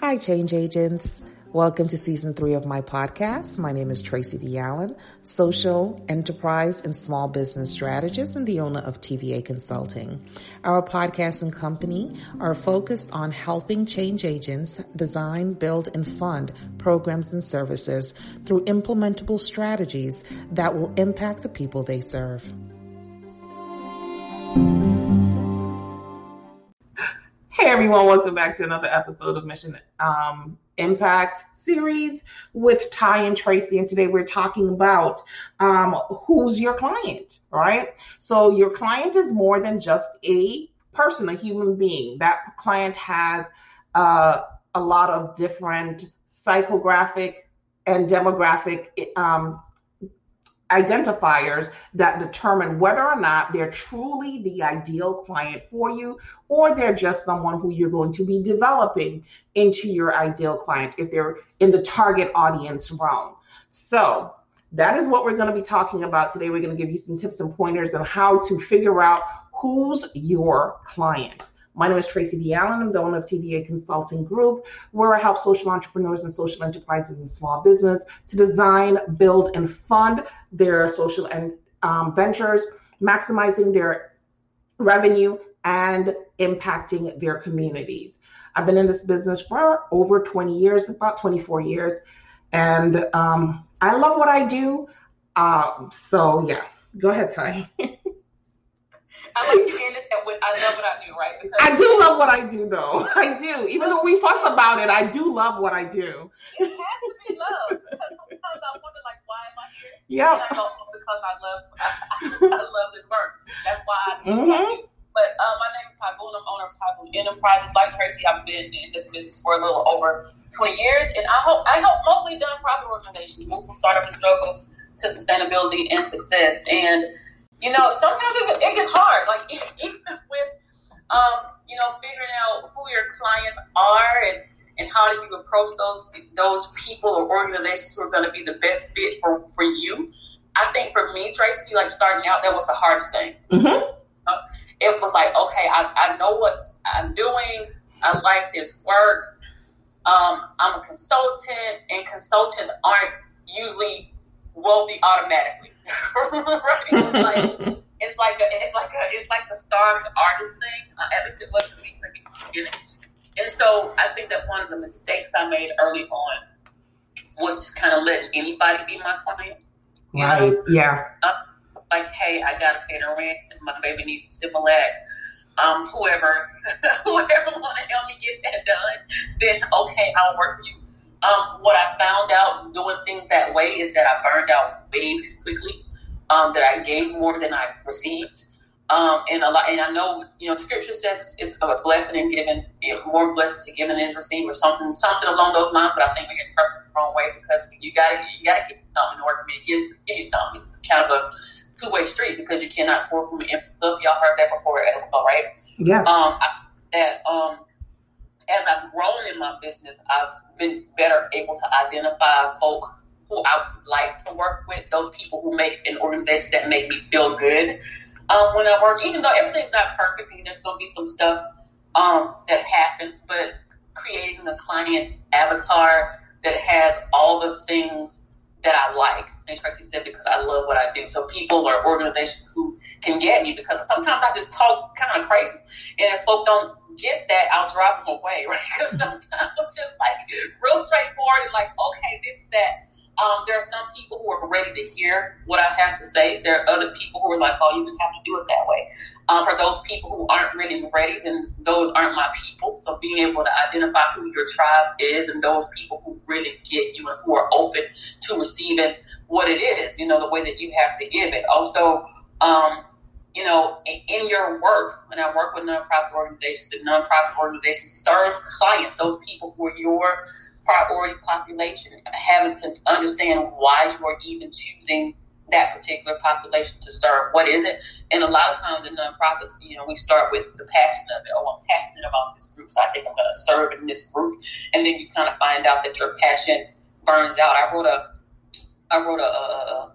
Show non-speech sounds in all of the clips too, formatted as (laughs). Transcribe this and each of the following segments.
Hi, change agents. Welcome to season three of my podcast. My name is Tracy V. Allen, social, enterprise, and small business strategist and the owner of TVA Consulting. Our podcast and company are focused on helping change agents design, build, and fund programs and services through implementable strategies that will impact the people they serve. Everyone, welcome back to another episode of Mission um, Impact series with Ty and Tracy. And today we're talking about um, who's your client, right? So your client is more than just a person, a human being. That client has uh, a lot of different psychographic and demographic um, identifiers that determine whether or not they're truly the ideal client for you or they're just someone who you're going to be developing into your ideal client if they're in the target audience realm. So, that is what we're going to be talking about today. We're going to give you some tips and pointers on how to figure out who's your client. My name is Tracy V. Allen. I'm the owner of TVA Consulting Group, where I help social entrepreneurs and social enterprises and small business to design, build, and fund their social and um, ventures, maximizing their revenue and impacting their communities. I've been in this business for over 20 years, about 24 years, and um, I love what I do. Uh, so yeah, go ahead, Ty. (laughs) I like you ended that with I love what I do, right? Because I do love what I do though. (laughs) I do. Even though we fuss about it, I do love what I do. It has to be love. Because sometimes I wonder like why am I here? Yeah. because I love I, (laughs) I, love this work. That's why I do mm-hmm. what I do. But uh, my name is Ty Boone. I'm owner of Ty Boone Enterprises. Like Tracy, I've been in this business for a little over 20 years, and I hope I help mostly nonprofit organizations move from startup and struggles to sustainability and success. And you know, sometimes it, it gets hard. Like (laughs) even with, um, you know, figuring out who your clients are and and how do you approach those those people or organizations who are going to be the best fit for for you. I think for me, Tracy, like starting out, that was the hardest thing. Mm-hmm. Uh, it was like, okay, I, I know what I'm doing. I like this work. Um, I'm a consultant, and consultants aren't usually wealthy automatically. Right? It's like it's like a, it's like a, it's like the starved artist thing. Uh, at least it was for me in the beginning. And so I think that one of the mistakes I made early on was just kind of letting anybody be my client. Right. Know? Yeah. Uh, like, hey, I gotta pay the rent, and my baby needs some Similac. Um, whoever, (laughs) whoever want to help me get that done, then okay, I'll work for you. Um, what I found out doing things that way is that I burned out way too quickly. Um, that I gave more than I received. Um, and a lot, and I know, you know, Scripture says it's a blessing and given, you know, more blessed to give than is received, or something, something along those lines. But I think we get the wrong way because you gotta, you gotta give something in order for me to give, give you something. It's kind of a two way street because you cannot pour from an empty cup. Y'all heard that before, right? Yeah. Um, I, that um, as I've grown in my business, I've been better able to identify folk who I like to work with, those people who make an organization that make me feel good um, when I work. Even though everything's not perfect and there's going to be some stuff um, that happens, but creating a client avatar that has all the things that I like. And Tracy said, because I love what I do. So people or organizations who can get me because sometimes I just talk kind of crazy. And if folk don't get that, I'll drive them away, (laughs) right? Because sometimes I'm just like real straightforward and like, okay, this is that. Um, there are some people who are ready to hear what I have to say. There are other people who are like, oh, you just have to do it that way. Um, for those people who aren't really ready, then those aren't my people. So being able to identify who your tribe is and those people who really get you and who are open to receiving what it is, you know, the way that you have to give it. Also, um, you know, in your work, when I work with nonprofit organizations and nonprofit organizations serve clients, those people who are your priority population, having to understand why you are even choosing that particular population to serve. What is it? And a lot of times in nonprofits, you know, we start with the passion of it. Oh, I'm passionate about this group, so I think I'm going to serve in this group. And then you kind of find out that your passion burns out. I wrote a, I wrote a, a,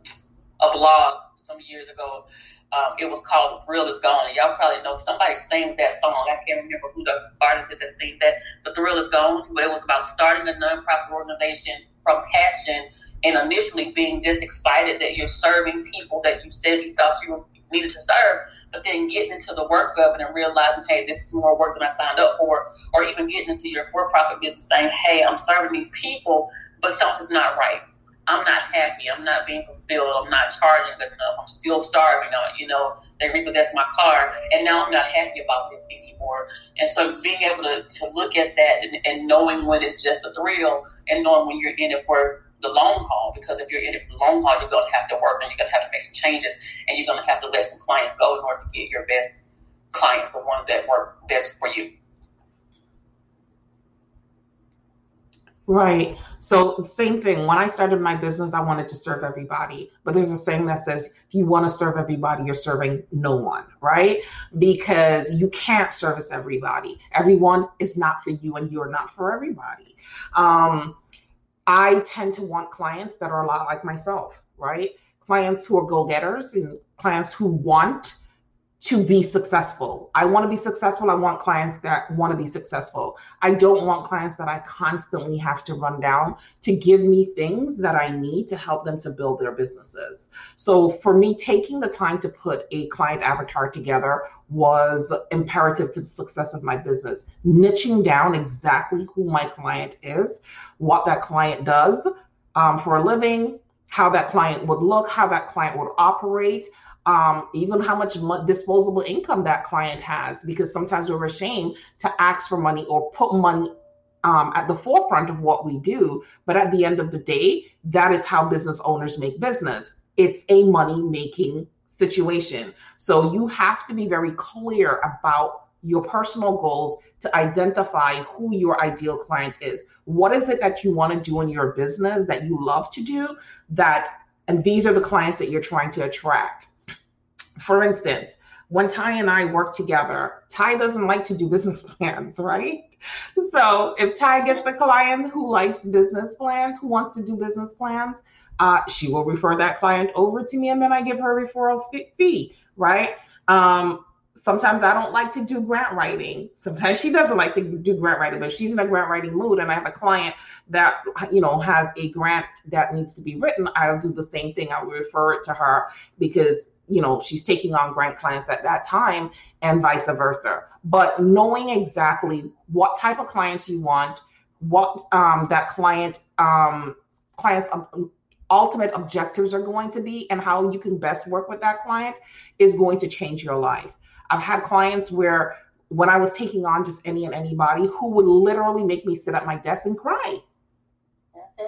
a blog some years ago Um, it was called "The Thrill Is Gone." And y'all probably know somebody sings that song. I can't remember who the artist is that sings that. "The Thrill Is Gone." But it was about starting a nonprofit organization from passion and initially being just excited that you're serving people that you said you thought you needed to serve, but then getting into the work of it and realizing, hey, this is more work than I signed up for, or even getting into your for-profit business saying, hey, I'm serving these people, but something's not right. I'm not happy. I'm not being fulfilled. I'm not charging good enough. I'm still starving. On, you know, they repossessed my car, and now I'm not happy about this anymore. And so, being able to, to look at that and, and knowing when it's just a thrill, and knowing when you're in it for the long haul because if you're in it for the long haul, you're going to have to work and you're going to have to make some changes and you're going to have to let some clients go in order to get your best clients, the ones that work best for you. Right. So same thing. When I started my business, I wanted to serve everybody. But there's a saying that says if you want to serve everybody, you're serving no one, right? Because you can't service everybody. Everyone is not for you and you're not for everybody. Um, I tend to want clients that are a lot like myself, right? Clients who are go getters and clients who want to be successful. I want to be successful. I want clients that want to be successful. I don't want clients that I constantly have to run down to give me things that I need to help them to build their businesses. So for me, taking the time to put a client avatar together was imperative to the success of my business. Niching down exactly who my client is, what that client does um, for a living, how that client would look, how that client would operate um, even how much disposable income that client has, because sometimes we're ashamed to ask for money or put money um, at the forefront of what we do. But at the end of the day, that is how business owners make business. It's a money making situation. So you have to be very clear about your personal goals to identify who your ideal client is. What is it that you want to do in your business that you love to do that and these are the clients that you're trying to attract for instance, when Ty and I work together, Ty doesn't like to do business (laughs) plans, right? So if Ty gets a client who likes business plans, who wants to do business plans, uh, she will refer that client over to me and then I give her a referral fee, right? Um, sometimes I don't like to do grant writing. Sometimes she doesn't like to do grant writing, but she's in a grant writing mood and I have a client that you know has a grant that needs to be written, I'll do the same thing. I will refer it to her because you know she's taking on grant clients at that time and vice versa but knowing exactly what type of clients you want what um, that client um, clients ultimate objectives are going to be and how you can best work with that client is going to change your life i've had clients where when i was taking on just any and anybody who would literally make me sit at my desk and cry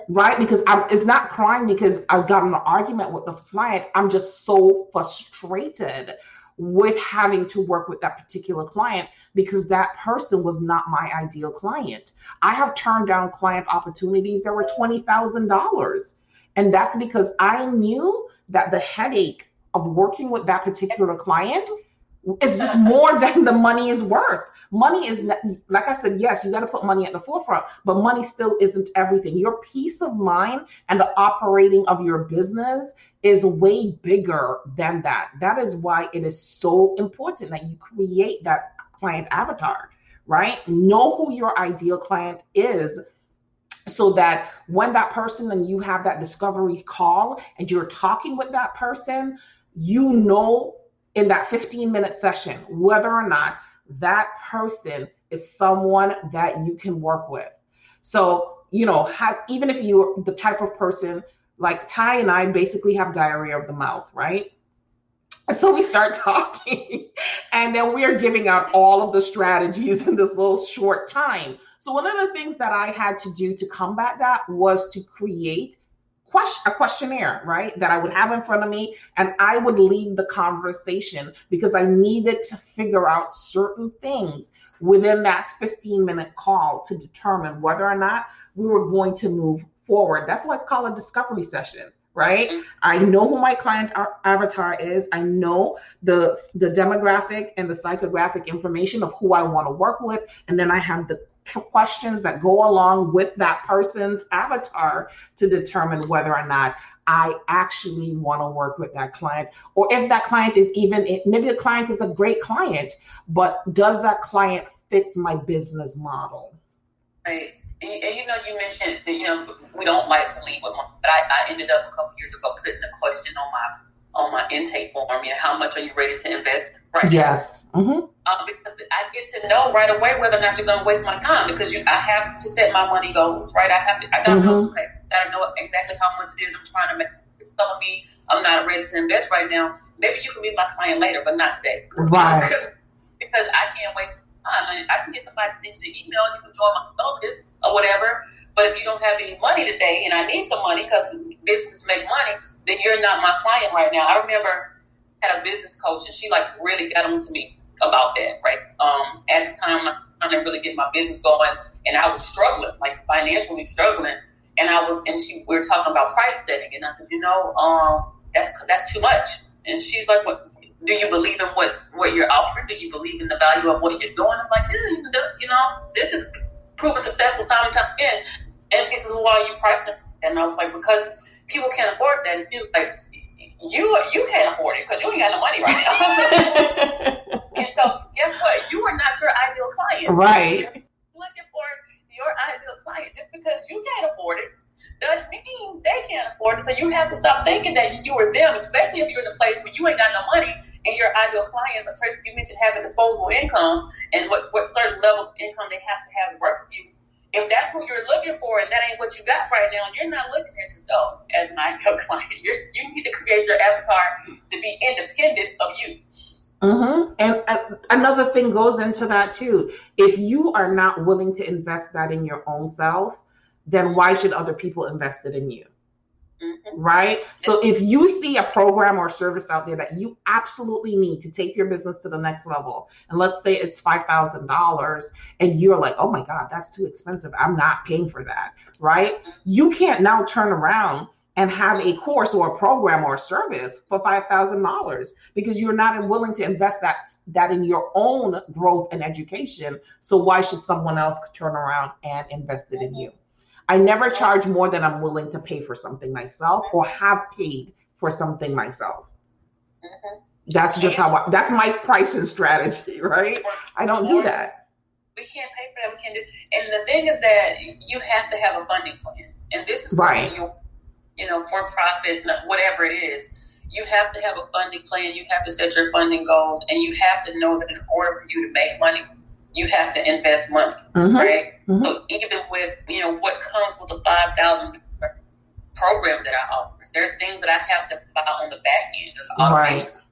right? Because I'm it's not crying because I've got an argument with the client. I'm just so frustrated with having to work with that particular client because that person was not my ideal client. I have turned down client opportunities that were $20,000. And that's because I knew that the headache of working with that particular client is just more than the money is worth. Money is, like I said, yes, you got to put money at the forefront, but money still isn't everything. Your peace of mind and the operating of your business is way bigger than that. That is why it is so important that you create that client avatar, right? Know who your ideal client is so that when that person and you have that discovery call and you're talking with that person, you know in that 15 minute session whether or not that person is someone that you can work with. So, you know, have even if you're the type of person like Ty and I basically have diarrhea of the mouth, right? So we start (laughs) talking, and then we're giving out all of the strategies in this little short time. So, one of the things that I had to do to combat that was to create question, a questionnaire, right? That I would have in front of me and I would lead the conversation because I needed to figure out certain things within that 15 minute call to determine whether or not we were going to move forward. That's why it's called a discovery session right mm-hmm. i know who my client avatar is i know the the demographic and the psychographic information of who i want to work with and then i have the questions that go along with that person's avatar to determine whether or not I actually want to work with that client, or if that client is even maybe the client is a great client, but does that client fit my business model? Right. And, and you know, you mentioned that you know we don't like to lead with but I, I ended up a couple years ago putting a question on my on my intake form. You know, how much are you ready to invest right yes. now? Mm-hmm. Um, because I get to know right away whether or not you're going to waste my time because you, I have to set my money goals, right? I have to, I got to mm-hmm. know, I know exactly how much it is I'm trying to make. You're telling me I'm not ready to invest right now. Maybe you can be my client later, but not today. Right. (laughs) because, because I can't waste time. I, I can get somebody to send you an email, you can join my focus or whatever. But if you don't have any money today and I need some money because businesses make money, then you're not my client right now. I remember I had a business coach and she like really got on to me about that, right? Um, at the time, I didn't really get my business going, and I was struggling, like financially struggling. And I was, and she, we were talking about price setting, and I said, you know, um, that's that's too much. And she's like, what? Do you believe in what what you're offering? Do you believe in the value of what you're doing? I'm like, yeah, you know, this is proven successful time and time again. And she says, well, why are you pricing? And I was like, because people can't afford that. And she was like, you you can't afford it because you ain't got no money right now. (laughs) and so guess what? You are not your ideal client. Right. You're looking for your ideal client. Just because you can't afford it doesn't mean they can't afford it. So you have to stop thinking that you are them, especially if you're in a place where you ain't got no money and your ideal clients, like Tracy, you mentioned having disposable income and what, what certain level of income they have to have to work with you if that's who you're looking for and that ain't what you got right now, you're not looking at yourself as an (laughs) ideal client. You're, you need to create your avatar to be independent of you. Mm-hmm. And uh, another thing goes into that too. If you are not willing to invest that in your own self, then why should other people invest it in you? Mm-hmm. Right? So if you see a program or service out there that you absolutely need to take your business to the next level, and let's say it's $5,000, and you're like, oh my God, that's too expensive. I'm not paying for that. Right? You can't now turn around and have a course or a program or a service for $5,000 because you're not willing to invest that that in your own growth and education. So why should someone else turn around and invest it in you? I never charge more than I'm willing to pay for something myself or have paid for something myself. Mm-hmm. That's just how I, that's my pricing strategy, (laughs) right? I don't do that. We can't pay for that. We can't do. And the thing is that you have to have a funding plan, and this is right. You, you know, for profit, whatever it is, you have to have a funding plan. You have to set your funding goals, and you have to know that in order for you to make money, you have to invest money, mm-hmm. right? Mm-hmm. So even with you know what comes with a five thousand program that I offer, there are things that I have to buy on the back end. There's automation right.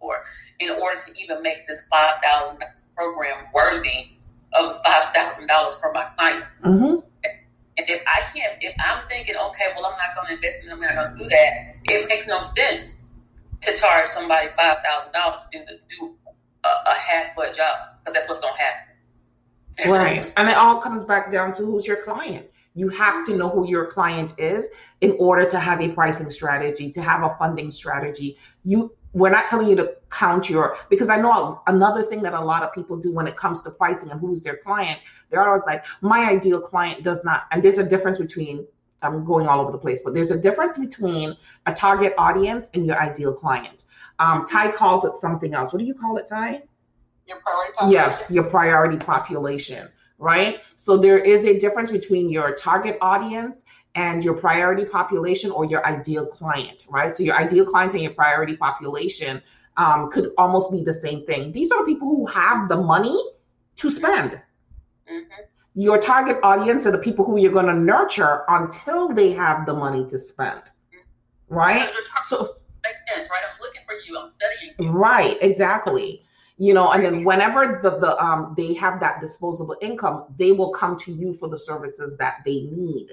for in order to even make this five thousand program worthy of five thousand dollars for my clients. Mm-hmm. And if I can't, if I'm thinking, okay, well, I'm not going to invest in, it, I'm not going to do that, it makes no sense to charge somebody five thousand dollars to do, the do a, a half foot job because that's what's going to happen. right. And it all comes back down to who's your client. You have to know who your client is in order to have a pricing strategy, to have a funding strategy. You we're not telling you to count your because I know another thing that a lot of people do when it comes to pricing and who's their client, they're always like, my ideal client does not, and there's a difference between I'm going all over the place, but there's a difference between a target audience and your ideal client. Um, Ty calls it something else. What do you call it, Ty? Your priority population. Yes, your priority population, right? So there is a difference between your target audience and your priority population or your ideal client, right? So your ideal client and your priority population um, could almost be the same thing. These are people who have the money to spend. Mm-hmm. Your target audience are the people who you're going to nurture until they have the money to spend, right? So right? I'm looking for you. I'm studying. You. Right, exactly. You know, and then whenever the the um they have that disposable income, they will come to you for the services that they need.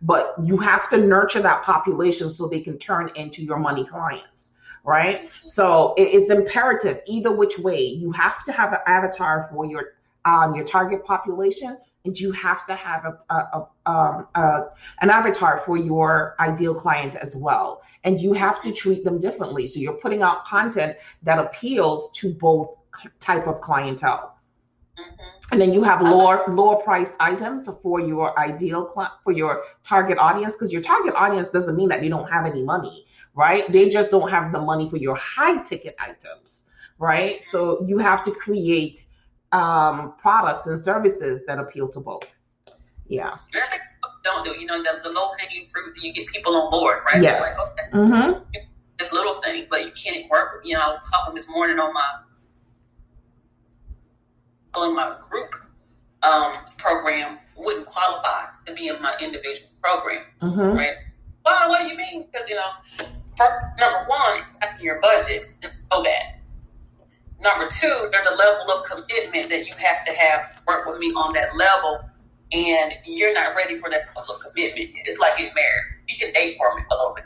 But you have to nurture that population so they can turn into your money clients right? So it's imperative either which way. You have to have an avatar for your um, your target population, and you have to have a, a, a, um, a, an avatar for your ideal client as well. And you have to treat them differently. So you're putting out content that appeals to both type of clientele. Mm-hmm. and then you have lower lower priced items for your ideal client, for your target audience because your target audience doesn't mean that they don't have any money right they just don't have the money for your high ticket items right so you have to create um, products and services that appeal to both yeah don't do you know the, the low hanging fruit you get people on board right yes like, okay, mm-hmm. this little thing but you can't work you know i was talking this morning on my on my group um, program wouldn't qualify to be in my individual program, mm-hmm. right? Well, what do you mean? Because you know, for, number one, after your budget, know that. Number two, there's a level of commitment that you have to have work with me on that level, and you're not ready for that level of commitment. It's like getting married. You can date for me a little bit,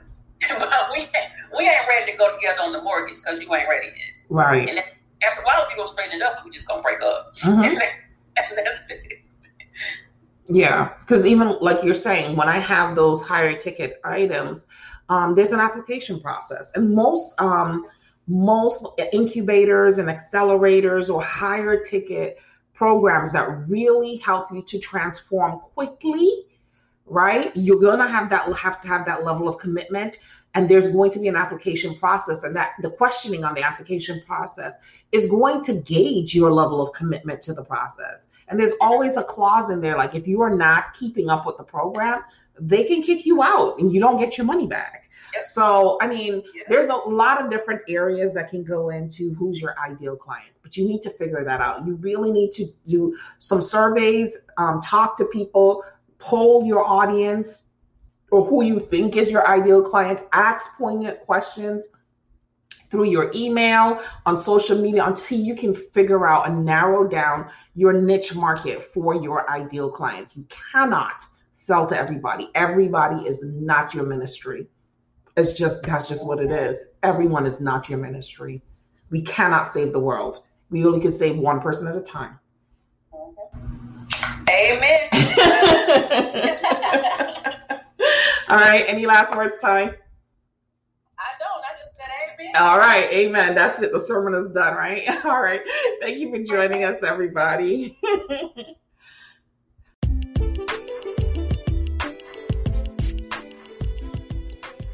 (laughs) but we ain't, we ain't ready to go together on the mortgage because you ain't ready yet. Right. And after a while, if you go straighten it up, we just gonna break up. Mm-hmm. (laughs) Yeah, because even like you're saying, when I have those higher ticket items, um, there's an application process, and most um, most incubators and accelerators or higher ticket programs that really help you to transform quickly right? You're going to have that have to have that level of commitment and there's going to be an application process and that the questioning on the application process is going to gauge your level of commitment to the process. And there's always a clause in there like if you are not keeping up with the program they can kick you out and you don't get your money back so i mean there's a lot of different areas that can go into who's your ideal client but you need to figure that out you really need to do some surveys um, talk to people poll your audience or who you think is your ideal client, ask poignant questions through your email, on social media, until you can figure out and narrow down your niche market for your ideal client. You cannot sell to everybody. Everybody is not your ministry. It's just, that's just what it is. Everyone is not your ministry. We cannot save the world. We only can save one person at a time. Amen. (laughs) All right. Any last words, Ty? I don't. I just said amen. All right. Amen. That's it. The sermon is done, right? (laughs) All right. Thank you for joining us, everybody. (laughs)